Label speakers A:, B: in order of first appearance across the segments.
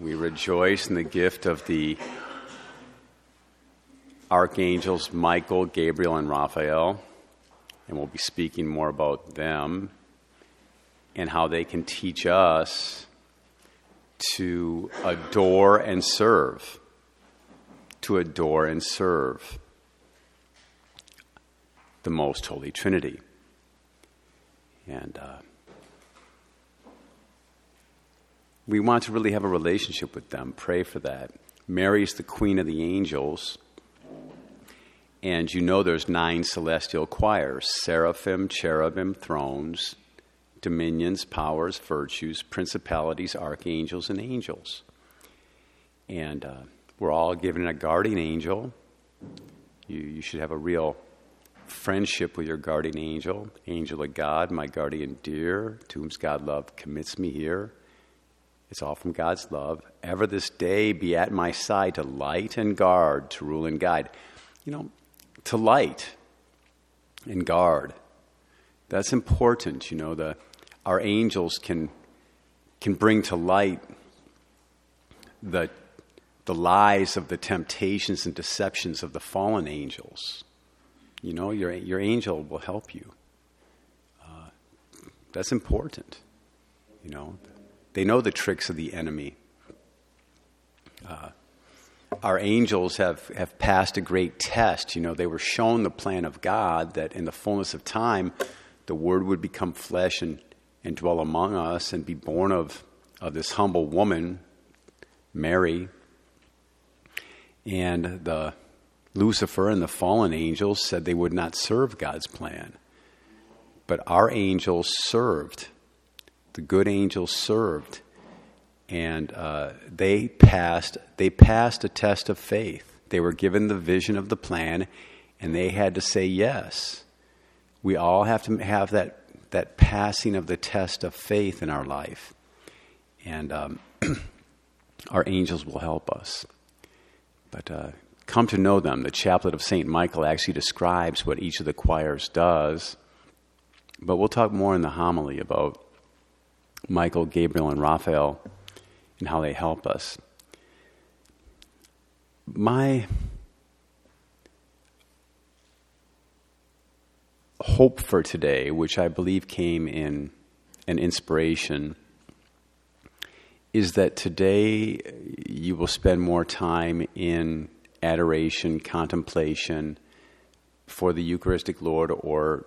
A: We rejoice in the gift of the archangels Michael, Gabriel, and Raphael, and we'll be speaking more about them and how they can teach us to adore and serve. To adore and serve the most holy Trinity. And uh, we want to really have a relationship with them. Pray for that. Mary is the queen of the angels. And you know there's nine celestial choirs seraphim, cherubim, thrones, dominions, powers, virtues, principalities, archangels, and angels. And uh, we're all given a guardian angel. You, you should have a real friendship with your guardian angel, angel of God, my guardian dear, to whom God love commits me here. It's all from God's love. Ever this day be at my side to light and guard, to rule and guide. You know, to light and guard. That's important. You know, the, our angels can, can bring to light the, the lies of the temptations and deceptions of the fallen angels. You know, your, your angel will help you. Uh, that's important. You know, they know the tricks of the enemy. Uh, our angels have, have passed a great test. You know, they were shown the plan of God that in the fullness of time, the Word would become flesh and, and dwell among us and be born of, of this humble woman, Mary. And the Lucifer and the fallen angels said they would not serve God's plan. But our angels served. The good angels served. And uh, they passed they passed a test of faith. They were given the vision of the plan and they had to say yes. We all have to have that that passing of the test of faith in our life. And um, our angels will help us. But uh, come to know them. The chaplet of St. Michael actually describes what each of the choirs does. But we'll talk more in the homily about Michael, Gabriel, and Raphael and how they help us. My hope for today, which I believe came in an inspiration, is that today you will spend more time in adoration, contemplation for the Eucharistic Lord, or,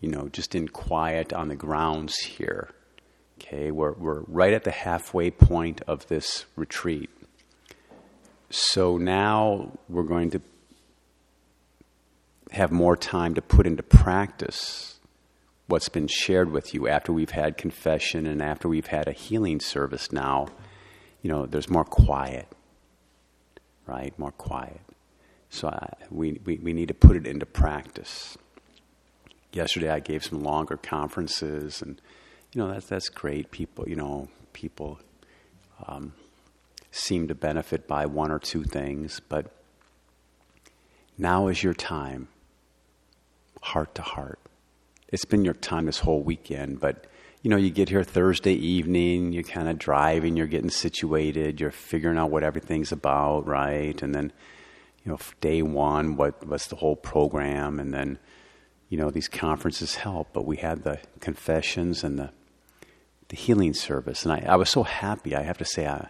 A: you know, just in quiet on the grounds here. Okay, we're, we're right at the halfway point of this retreat. So now we're going to have more time to put into practice what's been shared with you after we've had confession and after we've had a healing service now. You know, there's more quiet right? More quiet. So I, we, we, we need to put it into practice. Yesterday I gave some longer conferences, and you know that's that's great. People, you know, people um, seem to benefit by one or two things, but now is your time, heart to heart. It's been your time this whole weekend, but you know, you get here Thursday evening, you're kind of driving, you're getting situated, you're figuring out what everything's about, right? And then, you know, day one, what what's the whole program? And then, you know, these conferences help, but we had the confessions and the the healing service, and I, I was so happy. I have to say, I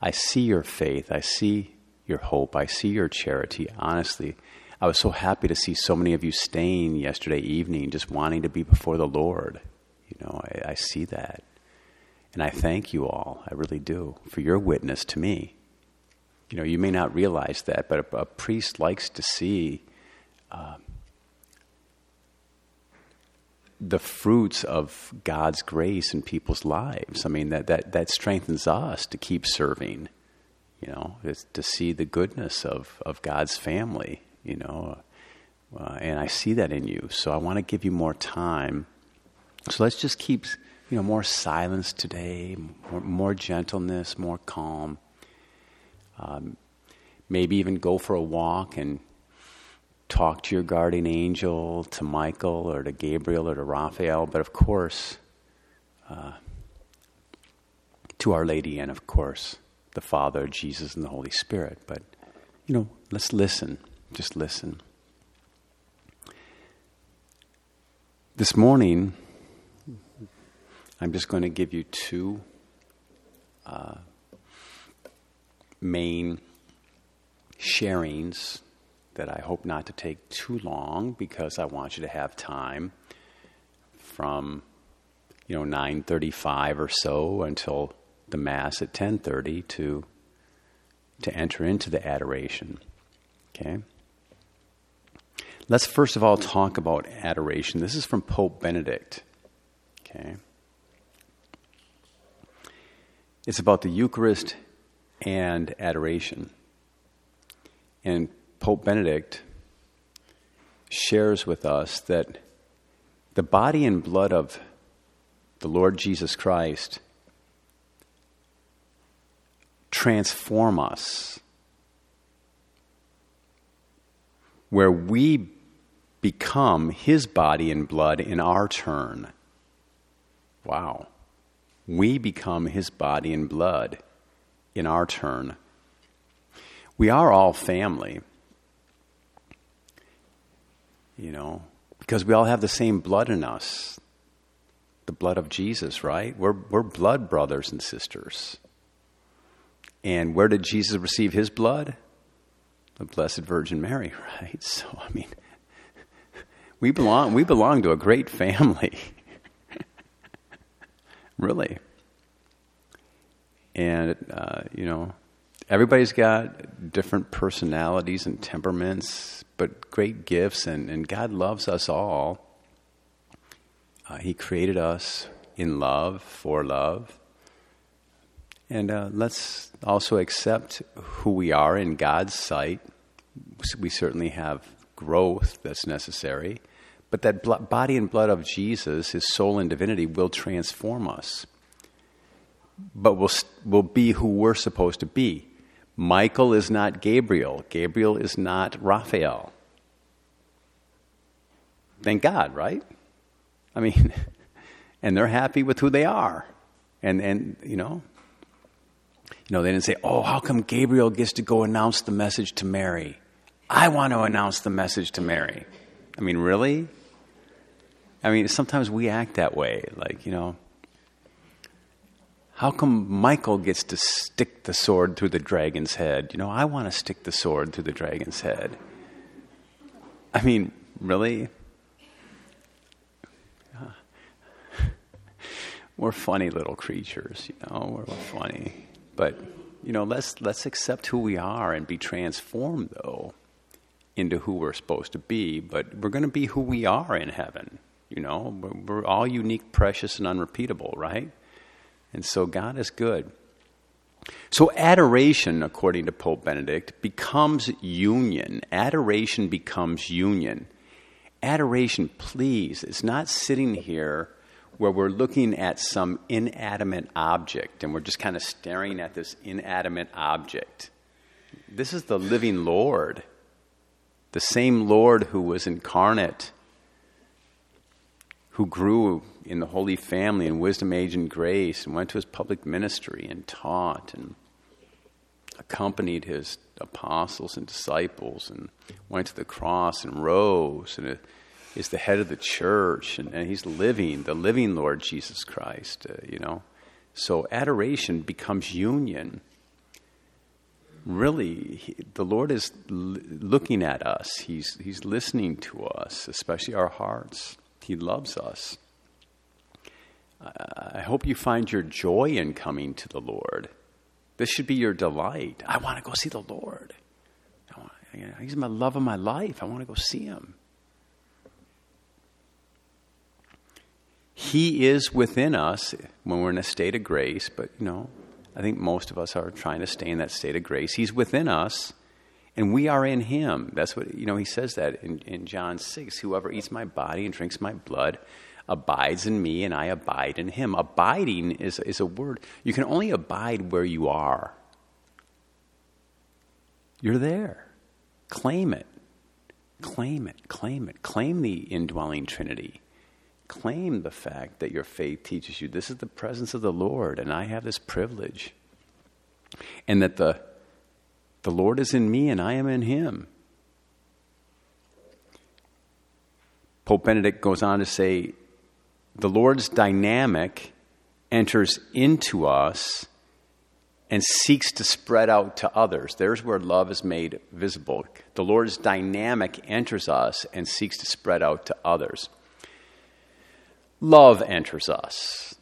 A: I see your faith, I see your hope, I see your charity. Honestly, I was so happy to see so many of you staying yesterday evening, just wanting to be before the Lord. You know, I, I see that. And I thank you all, I really do, for your witness to me. You know, you may not realize that, but a, a priest likes to see uh, the fruits of God's grace in people's lives. I mean, that, that, that strengthens us to keep serving, you know, to see the goodness of, of God's family, you know. Uh, and I see that in you. So I want to give you more time so let's just keep, you know, more silence today, more, more gentleness, more calm. Um, maybe even go for a walk and talk to your guardian angel, to Michael or to Gabriel or to Raphael, but of course, uh, to Our Lady and of course the Father, Jesus, and the Holy Spirit. But, you know, let's listen. Just listen. This morning, I'm just going to give you two uh, main sharings that I hope not to take too long because I want you to have time from you know 9:35 or so until the mass at 10:30 to to enter into the adoration. Okay? Let's first of all talk about adoration. This is from Pope Benedict. Okay? It's about the Eucharist and adoration. And Pope Benedict shares with us that the body and blood of the Lord Jesus Christ transform us, where we become His body and blood in our turn. Wow. We become His body and blood in our turn. We are all family you know, because we all have the same blood in us the blood of Jesus, right? We're, we're blood brothers and sisters. And where did Jesus receive his blood? The Blessed Virgin Mary, right? So, I mean, we belong, we belong to a great family. really. And, uh, you know, everybody's got different personalities and temperaments, but great gifts, and, and God loves us all. Uh, he created us in love, for love. And uh, let's also accept who we are in God's sight. We certainly have growth that's necessary, but that body and blood of Jesus, his soul and divinity, will transform us. But we'll, we'll be who we're supposed to be Michael is not Gabriel. Gabriel is not Raphael. Thank God, right? I mean, and they're happy with who they are. And, and you know, you know, they didn't say, oh, how come Gabriel gets to go announce the message to Mary? I want to announce the message to Mary. I mean, really? I mean, sometimes we act that way. Like, you know, how come Michael gets to stick the sword through the dragon's head? You know, I want to stick the sword through the dragon's head. I mean, really? We're funny little creatures, you know, we're funny. But, you know, let's, let's accept who we are and be transformed, though, into who we're supposed to be. But we're going to be who we are in heaven, you know. We're, we're all unique, precious, and unrepeatable, right? And so God is good. So, adoration, according to Pope Benedict, becomes union. Adoration becomes union. Adoration, please, is not sitting here where we're looking at some inanimate object and we're just kind of staring at this inanimate object. This is the living Lord, the same Lord who was incarnate who grew in the Holy Family and wisdom, age, and grace, and went to his public ministry and taught and accompanied his apostles and disciples and went to the cross and rose and is the head of the church and, and he's living, the living Lord Jesus Christ, uh, you know. So adoration becomes union. Really, he, the Lord is l- looking at us. He's, he's listening to us, especially our hearts. He loves us. I hope you find your joy in coming to the Lord. This should be your delight. I want to go see the Lord. Want, you know, he's my love of my life. I want to go see him. He is within us when we're in a state of grace, but you know, I think most of us are trying to stay in that state of grace. He's within us and we are in him. That's what, you know, he says that in, in John 6. Whoever eats my body and drinks my blood abides in me, and I abide in him. Abiding is, is a word. You can only abide where you are. You're there. Claim it. Claim it. Claim it. Claim the indwelling Trinity. Claim the fact that your faith teaches you this is the presence of the Lord, and I have this privilege. and that the, the Lord is in me and I am in him. Pope Benedict goes on to say, the Lord's dynamic enters into us and seeks to spread out to others. There's where love is made visible. The Lord's dynamic enters us and seeks to spread out to others. Love enters us.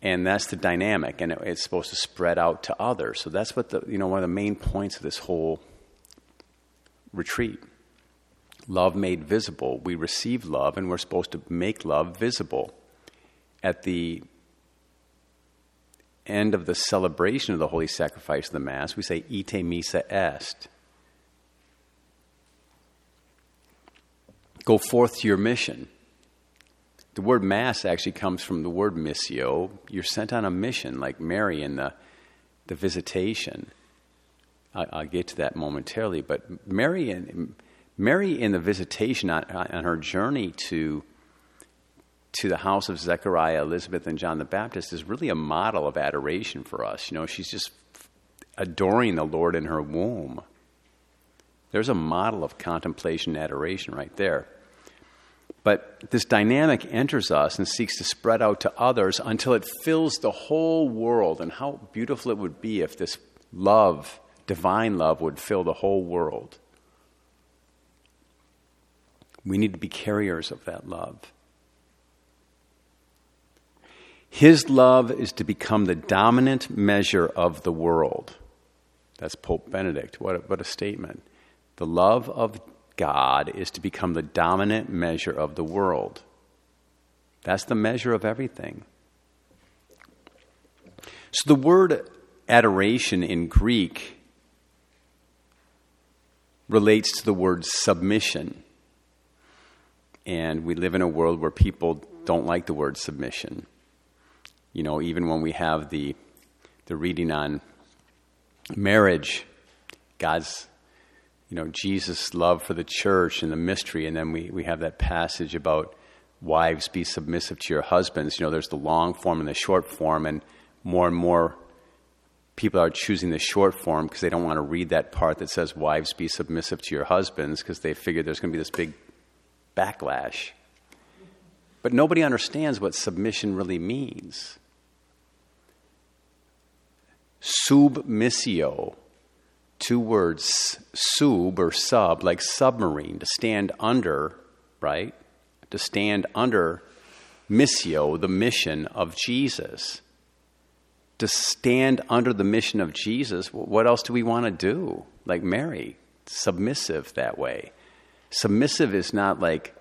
A: And that's the dynamic, and it's supposed to spread out to others. So that's what the you know one of the main points of this whole retreat. Love made visible. We receive love, and we're supposed to make love visible. At the end of the celebration of the Holy Sacrifice of the Mass, we say, Ite missa est. Go forth to your mission. The word Mass actually comes from the word missio. You're sent on a mission, like Mary in the, the visitation. I, will get to that momentarily, but Mary in, Mary in the visitation on, on her journey to to the house of Zechariah, Elizabeth, and John the Baptist is really a model of adoration for us. You know, she's just adoring the Lord in her womb. There's a model of contemplation and adoration right there. But this dynamic enters us and seeks to spread out to others until it fills the whole world. And how beautiful it would be if this love, divine love, would fill the whole world. We need to be carriers of that love. His love is to become the dominant measure of the world. That's Pope Benedict. What a, what a statement. The love of God is to become the dominant measure of the world. That's the measure of everything. So the word adoration in Greek relates to the word submission. And we live in a world where people don't like the word submission you know, even when we have the, the reading on marriage, God's, you know, Jesus' love for the church and the mystery, and then we, we have that passage about wives be submissive to your husbands. You know, there's the long form and the short form, and more and more people are choosing the short form because they don't want to read that part that says wives be submissive to your husbands because they figure there's going to be this big backlash. But nobody understands what submission really means. Submissio, two words, sub or sub, like submarine, to stand under, right? To stand under missio, the mission of Jesus. To stand under the mission of Jesus, what else do we want to do? Like Mary, submissive that way. Submissive is not like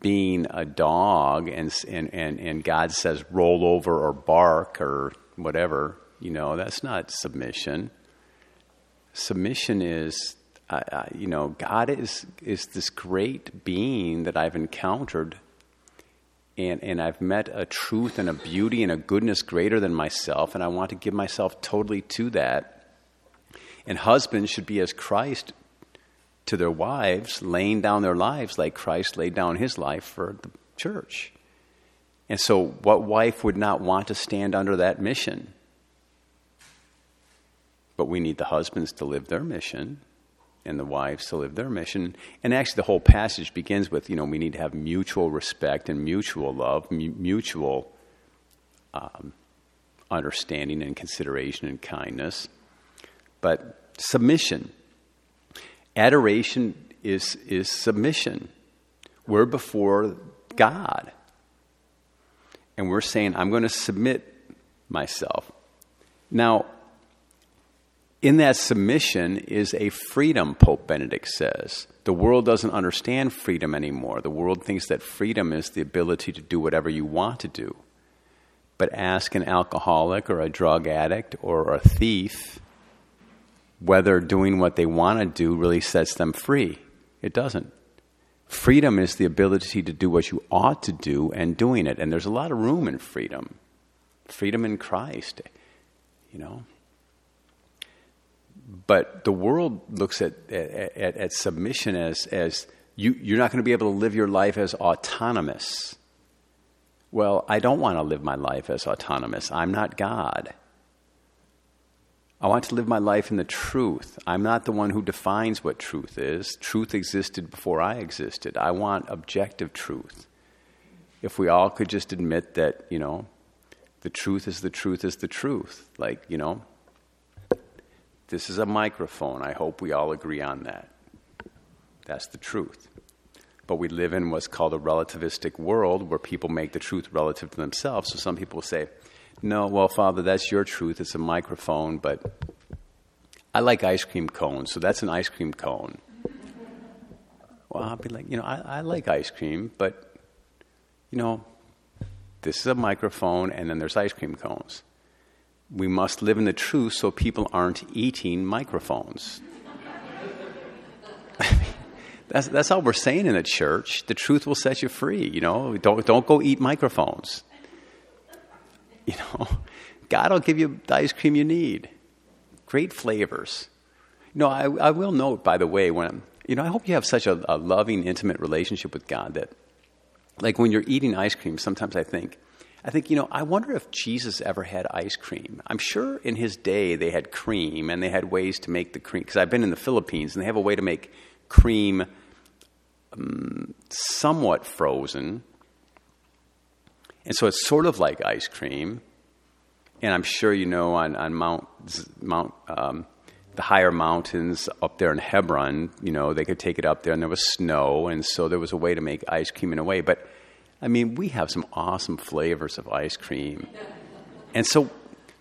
A: being a dog and, and, and, and God says roll over or bark or whatever. You know, that's not submission. Submission is, uh, uh, you know, God is, is this great being that I've encountered, and, and I've met a truth and a beauty and a goodness greater than myself, and I want to give myself totally to that. And husbands should be as Christ to their wives, laying down their lives like Christ laid down his life for the church. And so, what wife would not want to stand under that mission? But we need the husbands to live their mission and the wives to live their mission. And actually, the whole passage begins with you know, we need to have mutual respect and mutual love, mutual um, understanding and consideration and kindness. But submission, adoration is, is submission. We're before God. And we're saying, I'm going to submit myself. Now, in that submission is a freedom, Pope Benedict says. The world doesn't understand freedom anymore. The world thinks that freedom is the ability to do whatever you want to do. But ask an alcoholic or a drug addict or a thief whether doing what they want to do really sets them free. It doesn't. Freedom is the ability to do what you ought to do and doing it. And there's a lot of room in freedom. Freedom in Christ, you know. But the world looks at, at, at submission as, as you, you're not going to be able to live your life as autonomous. Well, I don't want to live my life as autonomous. I'm not God. I want to live my life in the truth. I'm not the one who defines what truth is. Truth existed before I existed. I want objective truth. If we all could just admit that, you know, the truth is the truth is the truth. Like, you know, this is a microphone. I hope we all agree on that. That's the truth. But we live in what's called a relativistic world where people make the truth relative to themselves. So some people say, no, well, Father, that's your truth. It's a microphone, but I like ice cream cones, so that's an ice cream cone. Well, I'll be like, you know, I, I like ice cream, but, you know, this is a microphone, and then there's ice cream cones. We must live in the truth so people aren't eating microphones. that's, that's all we're saying in the church. The truth will set you free, you know. Don't, don't go eat microphones. You know, God will give you the ice cream you need. Great flavors. You know, I, I will note, by the way, when you know, I hope you have such a, a loving, intimate relationship with God that, like, when you're eating ice cream, sometimes I think, I think, you know, I wonder if Jesus ever had ice cream. I'm sure in his day they had cream and they had ways to make the cream. Because I've been in the Philippines and they have a way to make cream um, somewhat frozen and so it's sort of like ice cream. And I'm sure you know on, on Mount, Mount um, the higher mountains up there in Hebron, you know, they could take it up there and there was snow. And so there was a way to make ice cream in a way. But I mean, we have some awesome flavors of ice cream. And so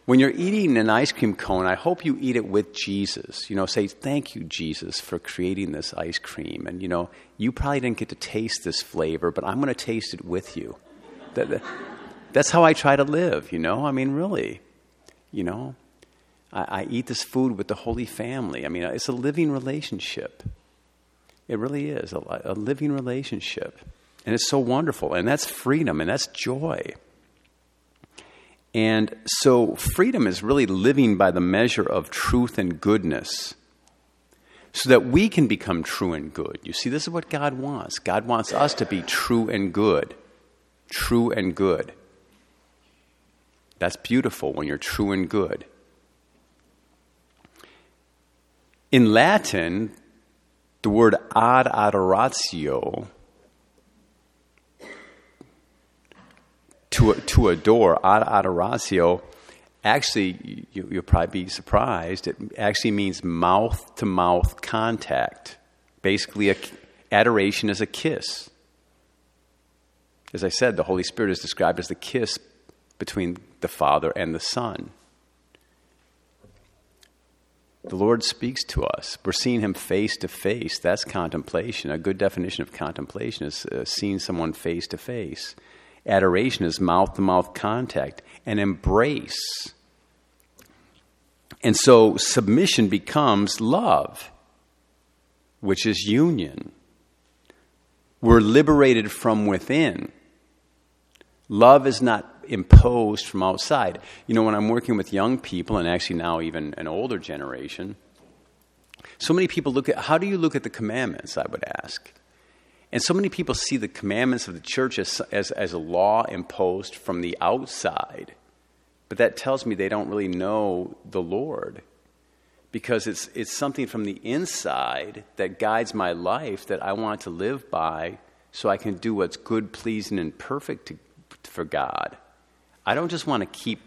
A: when you're eating an ice cream cone, I hope you eat it with Jesus. You know, say, Thank you, Jesus, for creating this ice cream. And, you know, you probably didn't get to taste this flavor, but I'm going to taste it with you. That, that, that's how I try to live, you know? I mean, really, you know? I, I eat this food with the Holy Family. I mean, it's a living relationship. It really is a, a living relationship. And it's so wonderful. And that's freedom and that's joy. And so, freedom is really living by the measure of truth and goodness so that we can become true and good. You see, this is what God wants. God wants us to be true and good true and good. That's beautiful when you're true and good. In Latin, the word ad adoratio, to, to adore, ad adoratio, actually, you, will probably be surprised, it actually means mouth to mouth contact. Basically, a, adoration is a kiss. As I said, the Holy Spirit is described as the kiss between the Father and the Son. The Lord speaks to us. We're seeing Him face to face. That's contemplation. A good definition of contemplation is uh, seeing someone face to face. Adoration is mouth to mouth contact and embrace. And so submission becomes love, which is union. We're liberated from within. Love is not imposed from outside. You know, when I'm working with young people, and actually now even an older generation, so many people look at how do you look at the commandments, I would ask. And so many people see the commandments of the church as, as, as a law imposed from the outside. But that tells me they don't really know the Lord because it's, it's something from the inside that guides my life that I want to live by so I can do what's good, pleasing, and perfect to, for God. I don't just want to keep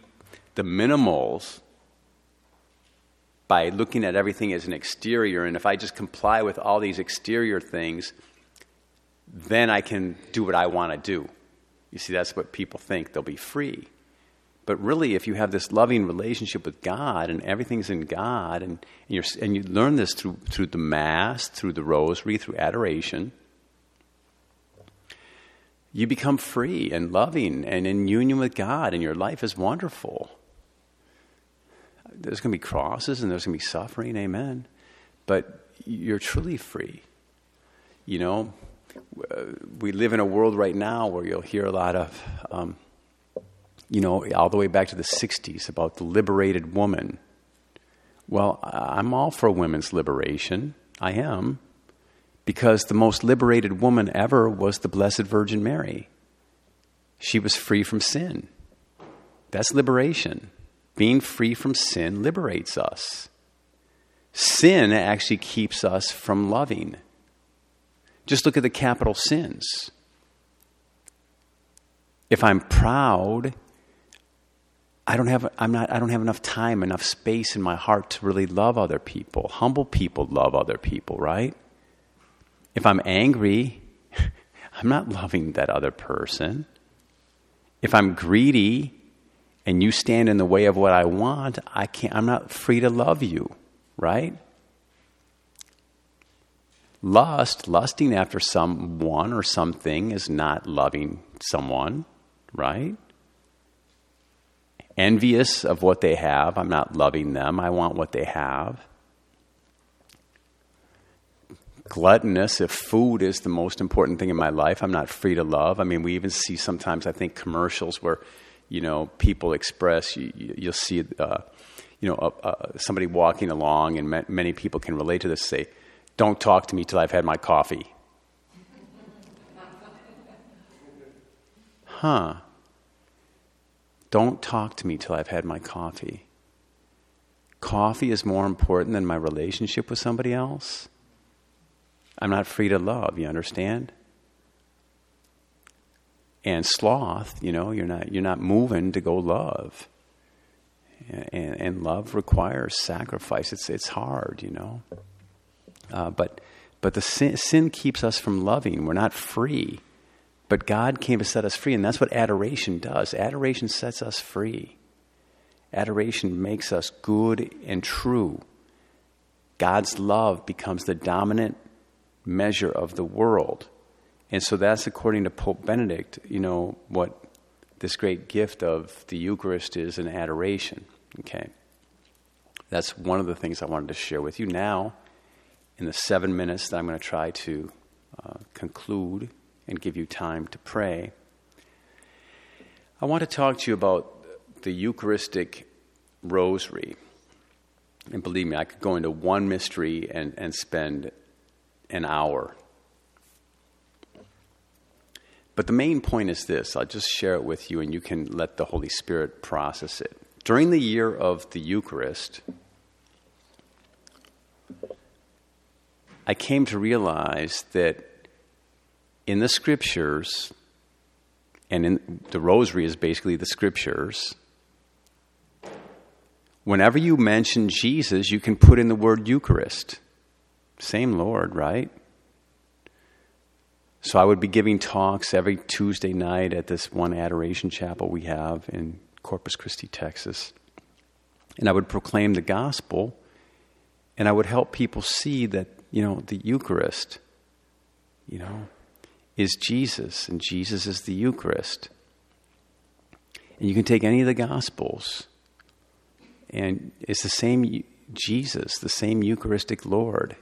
A: the minimals by looking at everything as an exterior, and if I just comply with all these exterior things, then I can do what I want to do. You see, that's what people think. They'll be free. But really, if you have this loving relationship with God and everything's in God, and, and, and you learn this through, through the Mass, through the Rosary, through adoration, you become free and loving and in union with God, and your life is wonderful. There's going to be crosses and there's going to be suffering, amen. But you're truly free. You know, we live in a world right now where you'll hear a lot of, um, you know, all the way back to the 60s about the liberated woman. Well, I'm all for women's liberation. I am because the most liberated woman ever was the Blessed Virgin Mary. She was free from sin. That's liberation. Being free from sin liberates us. Sin actually keeps us from loving. Just look at the capital sins. If I'm proud, I don't have I'm not I don't have enough time, enough space in my heart to really love other people. Humble people love other people, right? If I'm angry, I'm not loving that other person. If I'm greedy and you stand in the way of what I want, I can't I'm not free to love you, right? Lust, lusting after someone or something is not loving someone, right? Envious of what they have, I'm not loving them. I want what they have. Gluttonous, if food is the most important thing in my life, I'm not free to love. I mean, we even see sometimes, I think, commercials where, you know, people express, you, will see, uh, you know, uh, uh, somebody walking along, and ma- many people can relate to this, say, don't talk to me till I've had my coffee. Huh. Don't talk to me till I've had my coffee. Coffee is more important than my relationship with somebody else. I'm not free to love, you understand? And sloth, you know, you're not, you're not moving to go love. And, and love requires sacrifice. It's, it's hard, you know. Uh, but but the sin, sin keeps us from loving. We're not free. But God came to set us free, and that's what adoration does. Adoration sets us free. Adoration makes us good and true. God's love becomes the dominant measure of the world. And so that's according to Pope Benedict, you know, what this great gift of the Eucharist is an adoration. Okay. That's one of the things I wanted to share with you. Now, in the seven minutes that I'm going to try to uh, conclude and give you time to pray, I want to talk to you about the Eucharistic rosary. And believe me, I could go into one mystery and, and spend an hour. But the main point is this I'll just share it with you and you can let the Holy Spirit process it. During the year of the Eucharist, I came to realize that in the scriptures, and in the rosary is basically the scriptures, whenever you mention Jesus, you can put in the word Eucharist. Same Lord, right? So I would be giving talks every Tuesday night at this one adoration chapel we have in Corpus Christi, Texas. And I would proclaim the gospel, and I would help people see that you know, the Eucharist, you know, is Jesus, and Jesus is the Eucharist. And you can take any of the Gospels, and it's the same Jesus, the same Eucharistic Lord.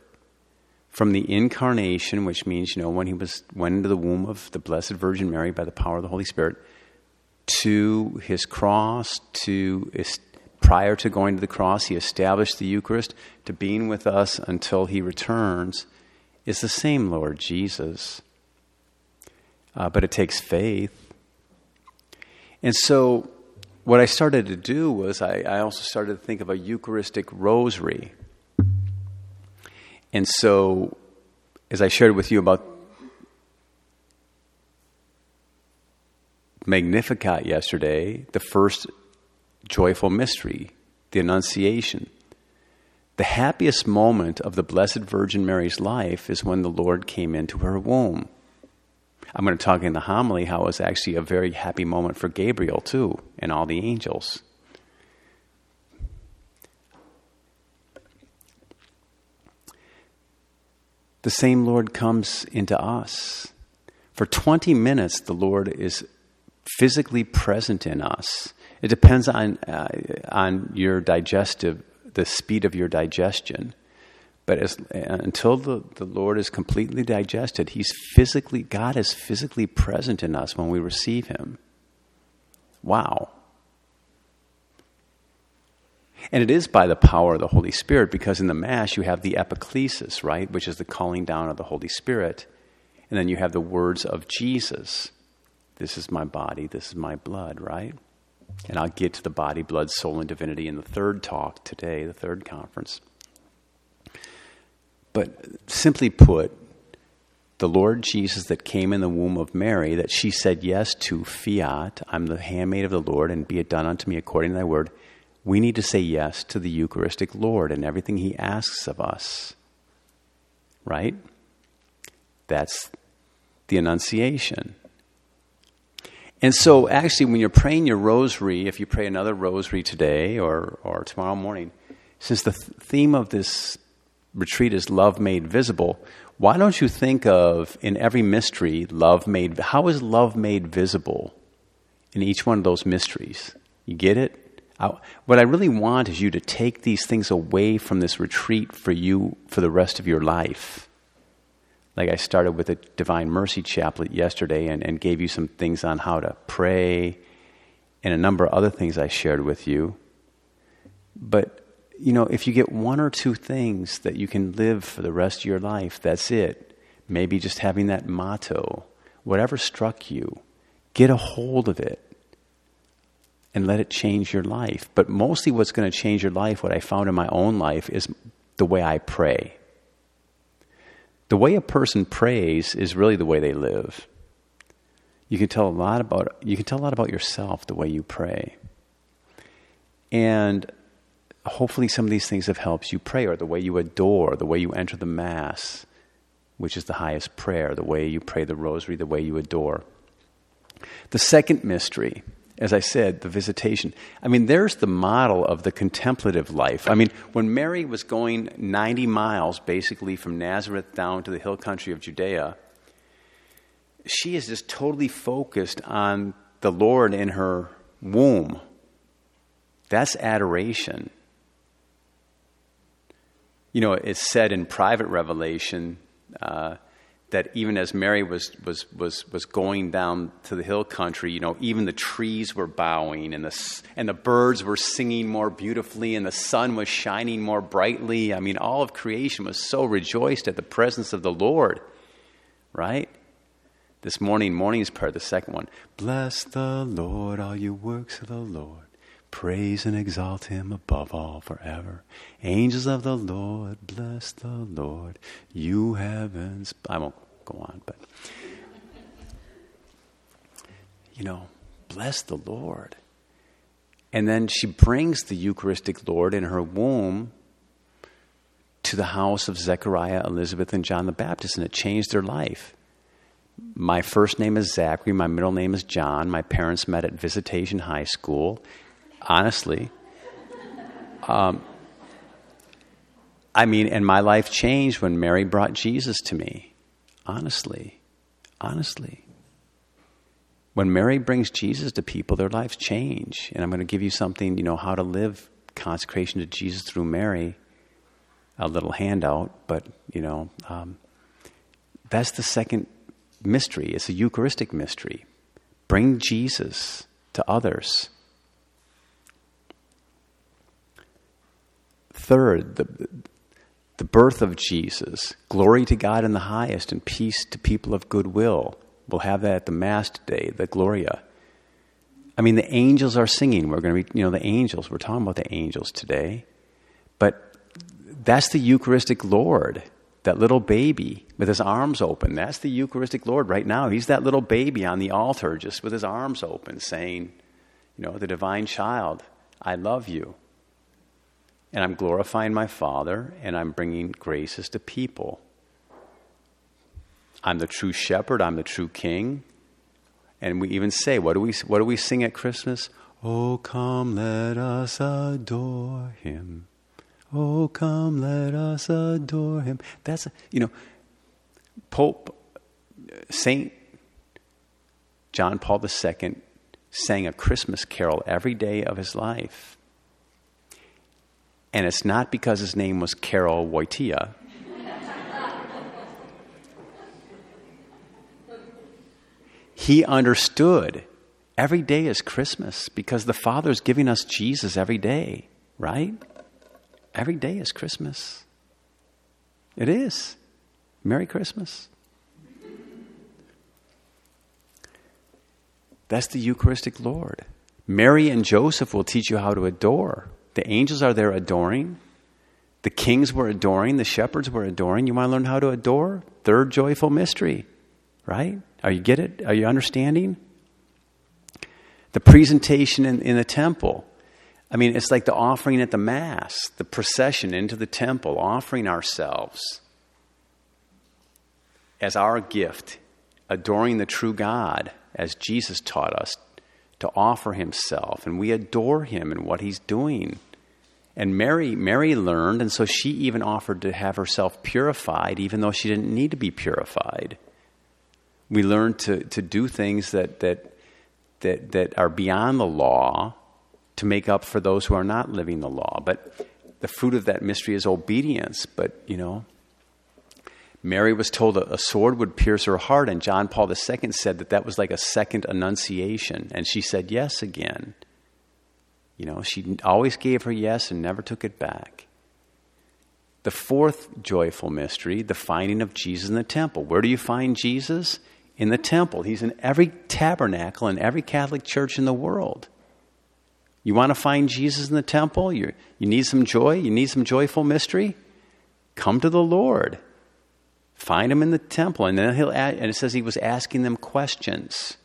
A: From the incarnation, which means, you know, when he was went into the womb of the Blessed Virgin Mary by the power of the Holy Spirit, to his cross, to prior to going to the cross, he established the Eucharist to being with us until he returns, is the same Lord Jesus. Uh, but it takes faith. And so, what I started to do was I, I also started to think of a Eucharistic rosary. And so, as I shared with you about Magnificat yesterday, the first joyful mystery, the Annunciation. The happiest moment of the Blessed Virgin Mary's life is when the Lord came into her womb. I'm going to talk in the homily how it was actually a very happy moment for Gabriel, too, and all the angels. The same Lord comes into us. For 20 minutes, the Lord is physically present in us. It depends on, uh, on your digestive, the speed of your digestion. But as, until the, the Lord is completely digested, He's physically, God is physically present in us when we receive Him. Wow. And it is by the power of the Holy Spirit because in the Mass you have the epiclesis, right, which is the calling down of the Holy Spirit. And then you have the words of Jesus. This is my body, this is my blood, right? And I'll get to the body, blood, soul, and divinity in the third talk today, the third conference. But simply put, the Lord Jesus that came in the womb of Mary, that she said yes to fiat, I'm the handmaid of the Lord, and be it done unto me according to thy word, we need to say yes to the Eucharistic Lord and everything he asks of us. Right? That's the Annunciation. And so, actually, when you're praying your rosary, if you pray another rosary today or, or tomorrow morning, since the th- theme of this retreat is love made visible, why don't you think of in every mystery love made how is love made visible in each one of those mysteries you get it I, what i really want is you to take these things away from this retreat for you for the rest of your life. Like i started with a divine mercy chaplet yesterday and, and gave you some things on how to pray and a number of other things i shared with you. But you know, if you get one or two things that you can live for the rest of your life, that's it. Maybe just having that motto, whatever struck you, get a hold of it and let it change your life. But mostly, what's going to change your life, what I found in my own life, is the way I pray. The way a person prays is really the way they live. You can tell a lot about you can tell a lot about yourself the way you pray. And hopefully some of these things have helped you pray, or the way you adore, the way you enter the Mass, which is the highest prayer, the way you pray the Rosary, the way you adore. The second mystery, as I said, the visitation. I mean, there's the model of the contemplative life. I mean, when Mary was going 90 miles basically from Nazareth down to the hill country of Judea, she is just totally focused on the Lord in her womb. That's adoration you know, it's said in private revelation uh, that even as Mary was, was, was, was going down to the hill country, you know, even the trees were bowing and the, and the birds were singing more beautifully and the sun was shining more brightly. I mean, all of creation was so rejoiced at the presence of the Lord, right? This morning, morning's prayer, the second one. Bless the Lord, all you works of the Lord. Praise and exalt him above all forever. Angels of the Lord, bless the Lord. You heavens. I won't go on, but. You know, bless the Lord. And then she brings the Eucharistic Lord in her womb to the house of Zechariah, Elizabeth, and John the Baptist, and it changed their life. My first name is Zachary. My middle name is John. My parents met at Visitation High School honestly. Um, I mean, and my life changed when Mary brought Jesus to me. Honestly. Honestly. When Mary brings Jesus to people, their lives change. And I'm going to give you something, you know, how to live consecration to Jesus through Mary, a little handout, but, you know, um, that's the second mystery. It's a Eucharistic mystery. Bring Jesus to others. Third, the, the birth of Jesus. Glory to God in the highest and peace to people of goodwill. We'll have that at the Mass today, the Gloria. I mean, the angels are singing. We're going to be, you know, the angels. We're talking about the angels today. But that's the Eucharistic Lord, that little baby with his arms open. That's the Eucharistic Lord right now. He's that little baby on the altar just with his arms open saying, you know, the divine child, I love you and I'm glorifying my Father, and I'm bringing graces to people. I'm the true shepherd, I'm the true king. And we even say, what do we, what do we sing at Christmas? Oh, come, let us adore him. Oh, come, let us adore him. That's, you know, Pope, Saint John Paul II sang a Christmas carol every day of his life. And it's not because his name was Karol Wojtyła. he understood every day is Christmas because the Father is giving us Jesus every day, right? Every day is Christmas. It is. Merry Christmas. That's the Eucharistic Lord. Mary and Joseph will teach you how to adore. The angels are there adoring. The kings were adoring. The shepherds were adoring. You want to learn how to adore? Third joyful mystery, right? Are you get it? Are you understanding? The presentation in, in the temple. I mean, it's like the offering at the Mass, the procession into the temple, offering ourselves as our gift, adoring the true God as Jesus taught us to offer himself. And we adore him and what he's doing. And Mary, Mary learned, and so she even offered to have herself purified, even though she didn't need to be purified. We learn to, to do things that, that, that, that are beyond the law to make up for those who are not living the law. But the fruit of that mystery is obedience. But, you know, Mary was told a, a sword would pierce her heart, and John Paul II said that that was like a second annunciation. And she said yes again. You know, she always gave her yes and never took it back. The fourth joyful mystery, the finding of Jesus in the temple. Where do you find Jesus? In the temple. He's in every tabernacle in every Catholic church in the world. You want to find Jesus in the temple? you you need some joy? You need some joyful mystery? Come to the Lord. Find him in the temple. And then he'll, add, and it says he was asking them questions,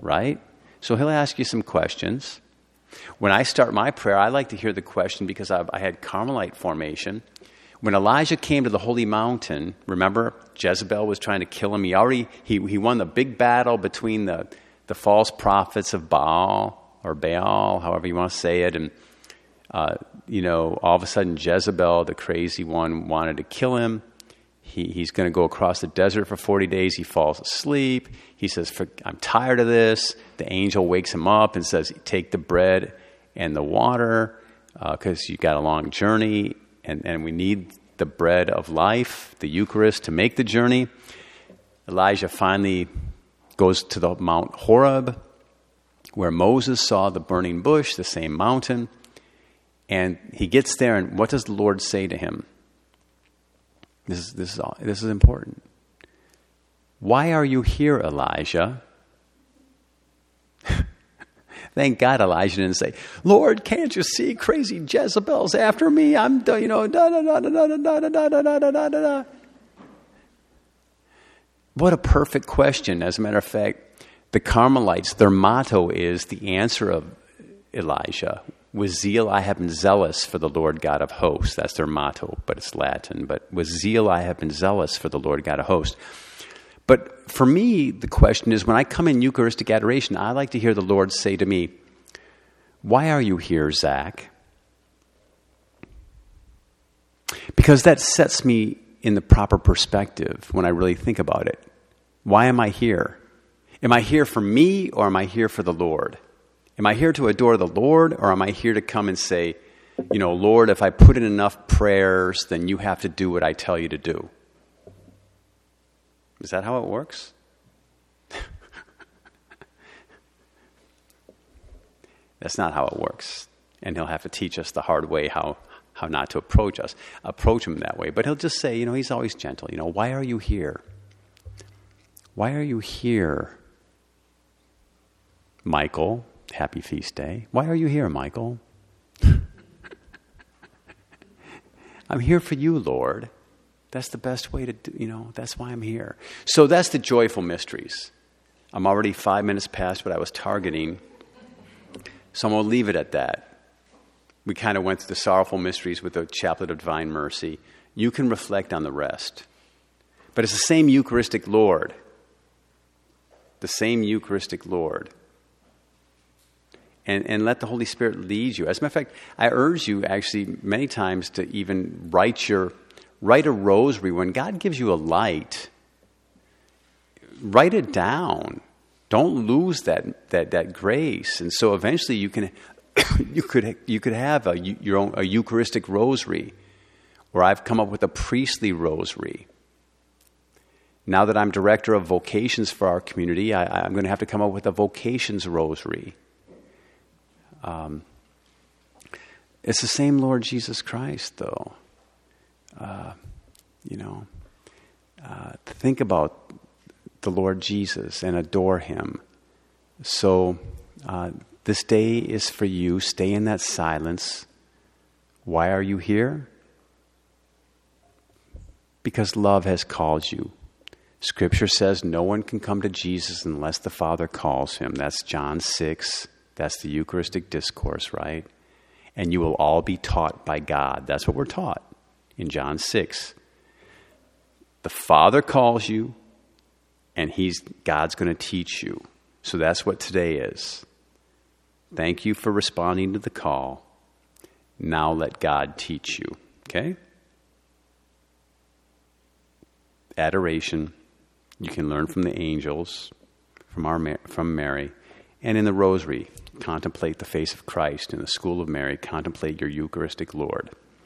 A: right? So he'll ask you some questions. When I start my prayer, I like to hear the question because I've, i had Carmelite formation. When Elijah came to the holy mountain, remember Jezebel was trying to kill him. He already he, he won the big battle between the, the false prophets of Baal or Baal, however you want to say it, and uh, you know all of a sudden Jezebel, the crazy one, wanted to kill him. He, he's going to go across the desert for 40 days. He falls asleep. He says, I'm tired of this. The angel wakes him up and says, Take the bread and the water because uh, you've got a long journey and, and we need the bread of life, the Eucharist, to make the journey. Elijah finally goes to the Mount Horeb where Moses saw the burning bush, the same mountain. And he gets there, and what does the Lord say to him? This is, this is, all, this is important. Why are you here, Elijah? Thank God Elijah didn't say, Lord, can't you see crazy Jezebel's after me? I'm, you know, da da da da da da da da da da da da. What a perfect question. As a matter of fact, the Carmelites, their motto is the answer of Elijah with zeal I have been zealous for the Lord God of hosts. That's their motto, but it's Latin. But with zeal I have been zealous for the Lord God of hosts. But for me, the question is when I come in Eucharistic adoration, I like to hear the Lord say to me, Why are you here, Zach? Because that sets me in the proper perspective when I really think about it. Why am I here? Am I here for me or am I here for the Lord? Am I here to adore the Lord, or am I here to come and say, you know, Lord, if I put in enough prayers, then you have to do what I tell you to do? Is that how it works? That's not how it works. And he'll have to teach us the hard way how, how not to approach us, approach him that way. But he'll just say, you know, he's always gentle. You know, why are you here? Why are you here, Michael? Happy feast day. Why are you here, Michael? I'm here for you, Lord. That's the best way to do, you know, that's why I'm here. So that's the joyful mysteries. I'm already five minutes past what I was targeting, so I'm going to leave it at that. We kind of went through the sorrowful mysteries with the Chaplet of Divine Mercy. You can reflect on the rest. But it's the same Eucharistic Lord. The same Eucharistic Lord and, and let the Holy Spirit lead you. As a matter of fact, I urge you actually many times to even write your write a rosary when God gives you a light. Write it down. Don't lose that that that grace. And so eventually you can you could you could have a your own a Eucharistic rosary, or I've come up with a priestly rosary. Now that I'm director of vocations for our community, I, I'm going to have to come up with a vocations rosary. Um, it's the same Lord Jesus Christ, though. Uh, you know, uh, think about the Lord Jesus and adore him. So, uh, This day is for you. Stay in that silence. Why are you here? Because love has called you. Scripture says no one can come to Jesus unless the Father calls him. That's John 6. That's the Eucharistic discourse, right? And you will all be taught by God. That's what we're taught in John 6. The Father calls you, and he's, God's going to teach you. So that's what today is. Thank you for responding to the call. Now let God teach you. Okay? Adoration. You can learn from the angels, from, our, from Mary. And in the Rosary, contemplate the face of Christ. In the School of Mary, contemplate your Eucharistic Lord.